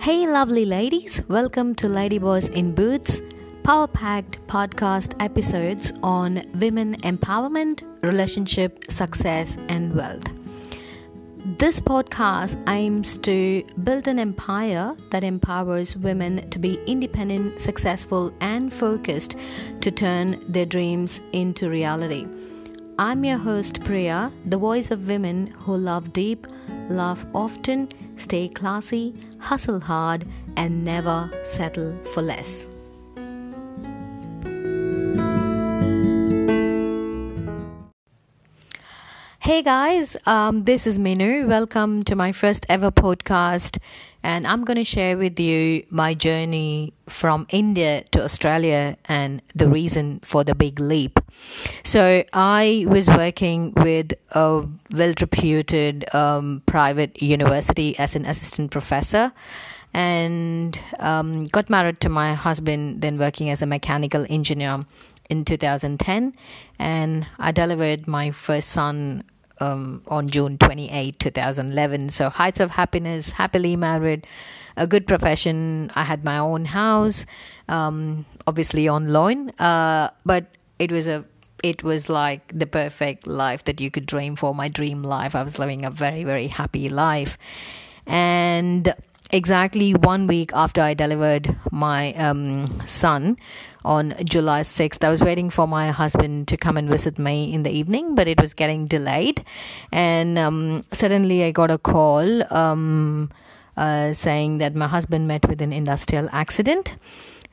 Hey, lovely ladies, welcome to Ladyboys in Boots, power packed podcast episodes on women empowerment, relationship, success, and wealth. This podcast aims to build an empire that empowers women to be independent, successful, and focused to turn their dreams into reality. I'm your host, Priya, the voice of women who love deep, love often, stay classy, hustle hard, and never settle for less. Hey guys, um, this is Minu. Welcome to my first ever podcast, and I'm going to share with you my journey from India to Australia and the reason for the big leap. So, I was working with a well reputed um, private university as an assistant professor and um, got married to my husband, then working as a mechanical engineer in 2010 and I delivered my first son um, on June 28, 2011. So, heights of happiness, happily married, a good profession. I had my own house, um, obviously on loan, uh, but it was a it was like the perfect life that you could dream for. My dream life. I was living a very very happy life, and exactly one week after I delivered my um, son on July 6th. I was waiting for my husband to come and visit me in the evening, but it was getting delayed. And um, suddenly I got a call um, uh, saying that my husband met with an industrial accident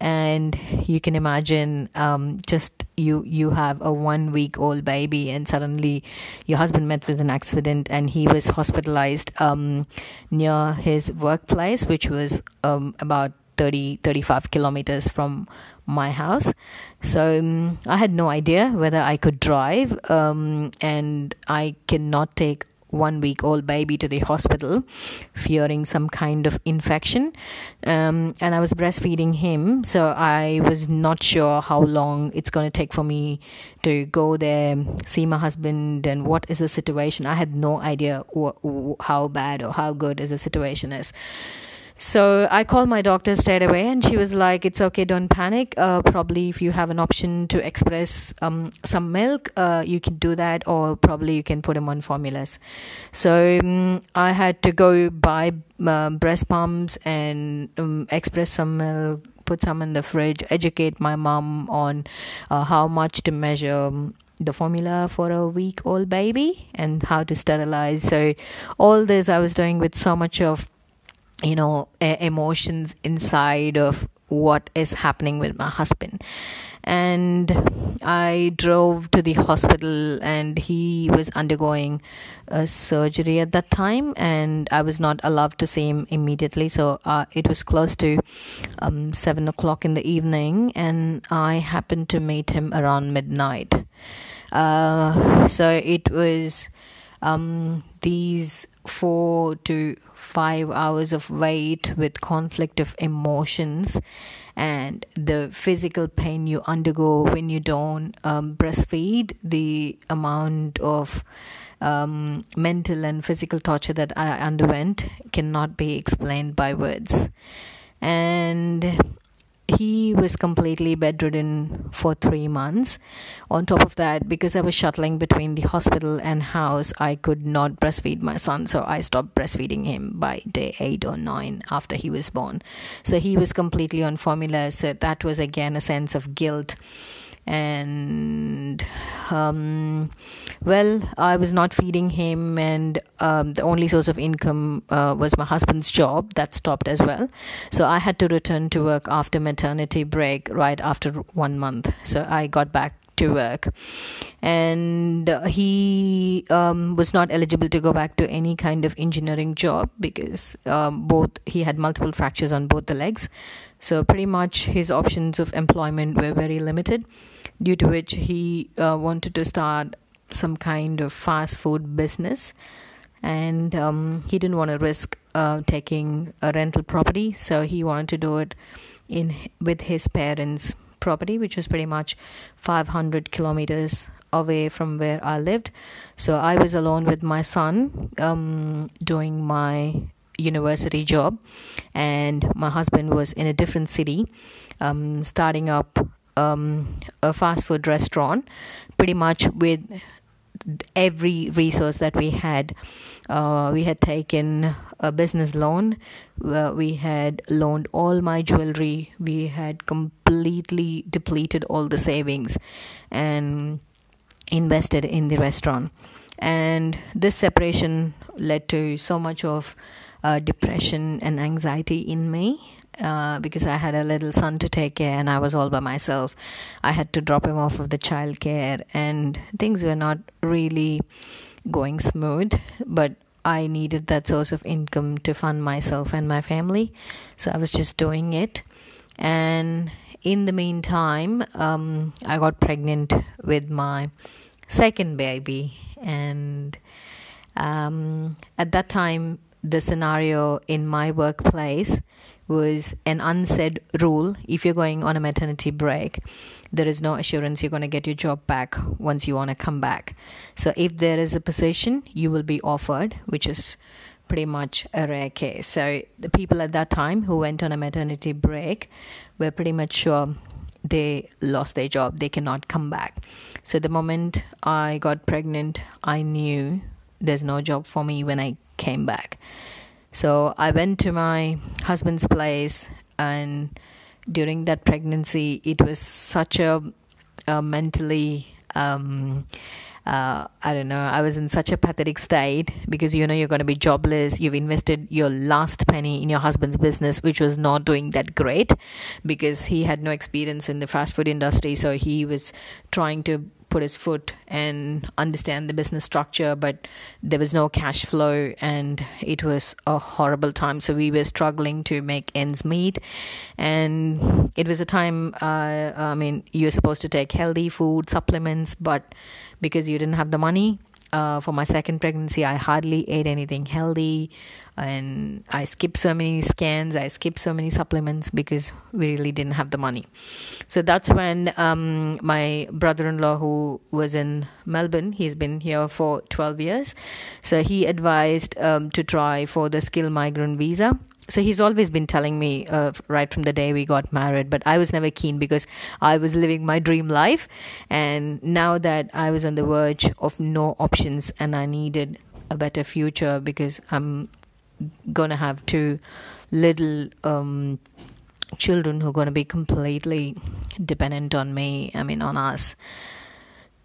and you can imagine um, just you you have a one week old baby and suddenly your husband met with an accident and he was hospitalized um, near his workplace which was um, about 30 35 kilometers from my house. So um, i had no idea whether i could drive um, and i cannot take one week old baby to the hospital fearing some kind of infection. Um, and i was breastfeeding him so i was not sure how long it's going to take for me to go there see my husband and what is the situation. I had no idea wh- how bad or how good is the situation is so I called my doctor straight away, and she was like, "It's okay, don't panic. Uh, probably if you have an option to express um, some milk, uh, you can do that, or probably you can put him on formulas." So um, I had to go buy uh, breast pumps and um, express some milk, put some in the fridge, educate my mom on uh, how much to measure um, the formula for a week old baby and how to sterilize. So all this I was doing with so much of you know emotions inside of what is happening with my husband. And i drove to the hospital and he was undergoing a surgery at that time and i was not allowed to see him immediately. So uh, it was close to um, 7 o'clock in the evening and i happened to meet him around midnight. Uh, so it was um, these four to five hours of wait with conflict of emotions and the physical pain you undergo when you don't um, breastfeed, the amount of um, mental and physical torture that I underwent cannot be explained by words. And he was completely bedridden for three months. On top of that, because I was shuttling between the hospital and house, I could not breastfeed my son, so I stopped breastfeeding him by day eight or nine after he was born. So he was completely on formula, so that was again a sense of guilt and um, well i was not feeding him and um, the only source of income uh, was my husband's job that stopped as well. So i had to return to work after maternity break right after one month. So i got back to work. And he um, was not eligible to go back to any kind of engineering job because um, both he had multiple fractures on both the legs. So pretty much his options of employment were very limited due to which he uh, wanted to start some kind of fast food business. And um, he didn't want to risk uh, taking a rental property so he wanted to do it in with his parents property which was pretty much 500 kilometers away from where I lived. So I was alone with my son um, doing my university job, and my husband was in a different city, um, starting up um, a fast food restaurant, pretty much with every resource that we had. Uh, we had taken a business loan. Uh, we had loaned all my jewelry. We had completely depleted all the savings and invested in the restaurant. And this separation led to so much of uh, depression and anxiety in me uh, because I had a little son to take care and I was all by myself. I had to drop him off of the childcare and things were not really going smooth, but I needed that source of income to fund myself and my family. So I was just doing it. And in the meantime, um, I got pregnant with my second baby. And um, at that time, the scenario in my workplace was an unsaid rule. If you're going on a maternity break there is no assurance you're going to get your job back once you want to come back. So if there is a position you will be offered which is pretty much a rare case. So the people at that time who went on a maternity break were pretty much sure they lost their job. They cannot come back. So the moment i got pregnant i knew there's no job for me when i came back so I went to my husband's place, and during that pregnancy, it was such a, a mentally. Um, uh, I don't know, I was in such a pathetic state because you know you're going to be jobless. You've invested your last penny in your husband's business, which was not doing that great because he had no experience in the fast food industry. So he was trying to put his foot and understand the business structure, but there was no cash flow and it was a horrible time. So we were struggling to make ends meet. And it was a time, uh, I mean, you're supposed to take healthy food, supplements, but because you didn't have the money, uh, for my second pregnancy, I hardly ate anything healthy, and I skipped so many scans. I skipped so many supplements because we really didn't have the money. So that's when um, my brother-in-law, who was in Melbourne, he's been here for 12 years, so he advised um, to try for the skilled migrant visa so he's always been telling me uh, right from the day we got married but i was never keen because i was living my dream life. And now that i was on the verge of no options and i needed a better future because i'm to have two little um, children who are to be completely dependent on me i mean on us.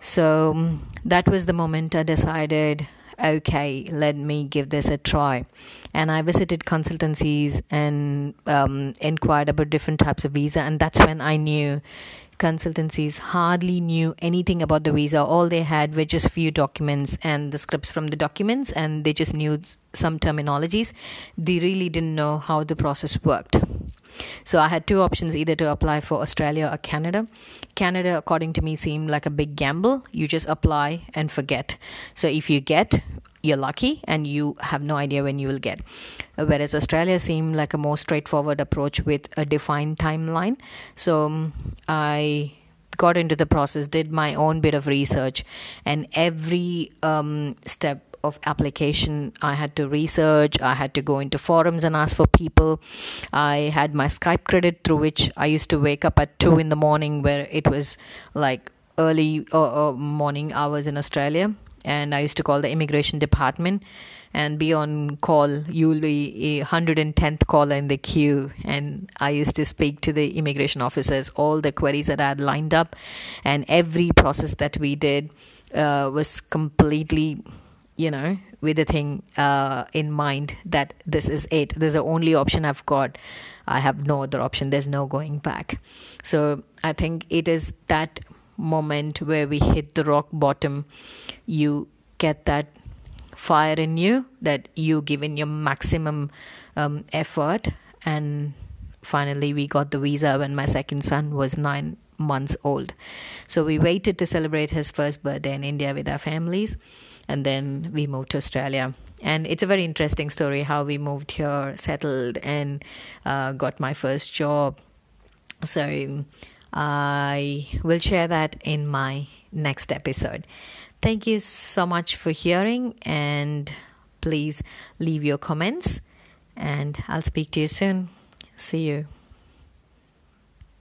So that was the moment i decided okay, let me give this a try. And I visited consultancies and um, inquired about different types of visa, and that's when I knew consultancies hardly knew anything about the visa. All they had were just few documents and the scripts from the documents, and they just knew some terminologies. They really didn't know how the process worked. So I had two options either to apply for Australia or Canada. Canada, according to me, seemed like a big gamble. You just apply and forget. So if you get, you're lucky and you have no idea when you will get. Whereas Australia seemed like a more straightforward approach with a defined timeline. So um, I got into the process, did my own bit of research, and every um, step of application. I had to research i had to go into forums and ask for people. I had my skype credit through which i used to wake up at 2 in the morning where it was like early uh, uh, morning hours in australia. And i used to call the immigration department. And be on call you will be a 110th caller in the queue. And i used to speak to the immigration officers all the queries that i had lined up. And every process that we did uh, was completely you know, with the thing uh, in mind that this is it. This is the only option I've got. I have no other option. There's no going back. So I think it is that moment where we hit the rock bottom. You get that fire in you that you give in your maximum um, effort. And finally, we got the visa when my second son was nine months old. So we waited to celebrate his first birthday in India with our families and then we moved to Australia. And it's a very interesting story how we moved here, settled, and uh, got my first job. So I will share that in my next episode. Thank you so much for hearing, and please leave your comments And I'll speak to you soon. See you.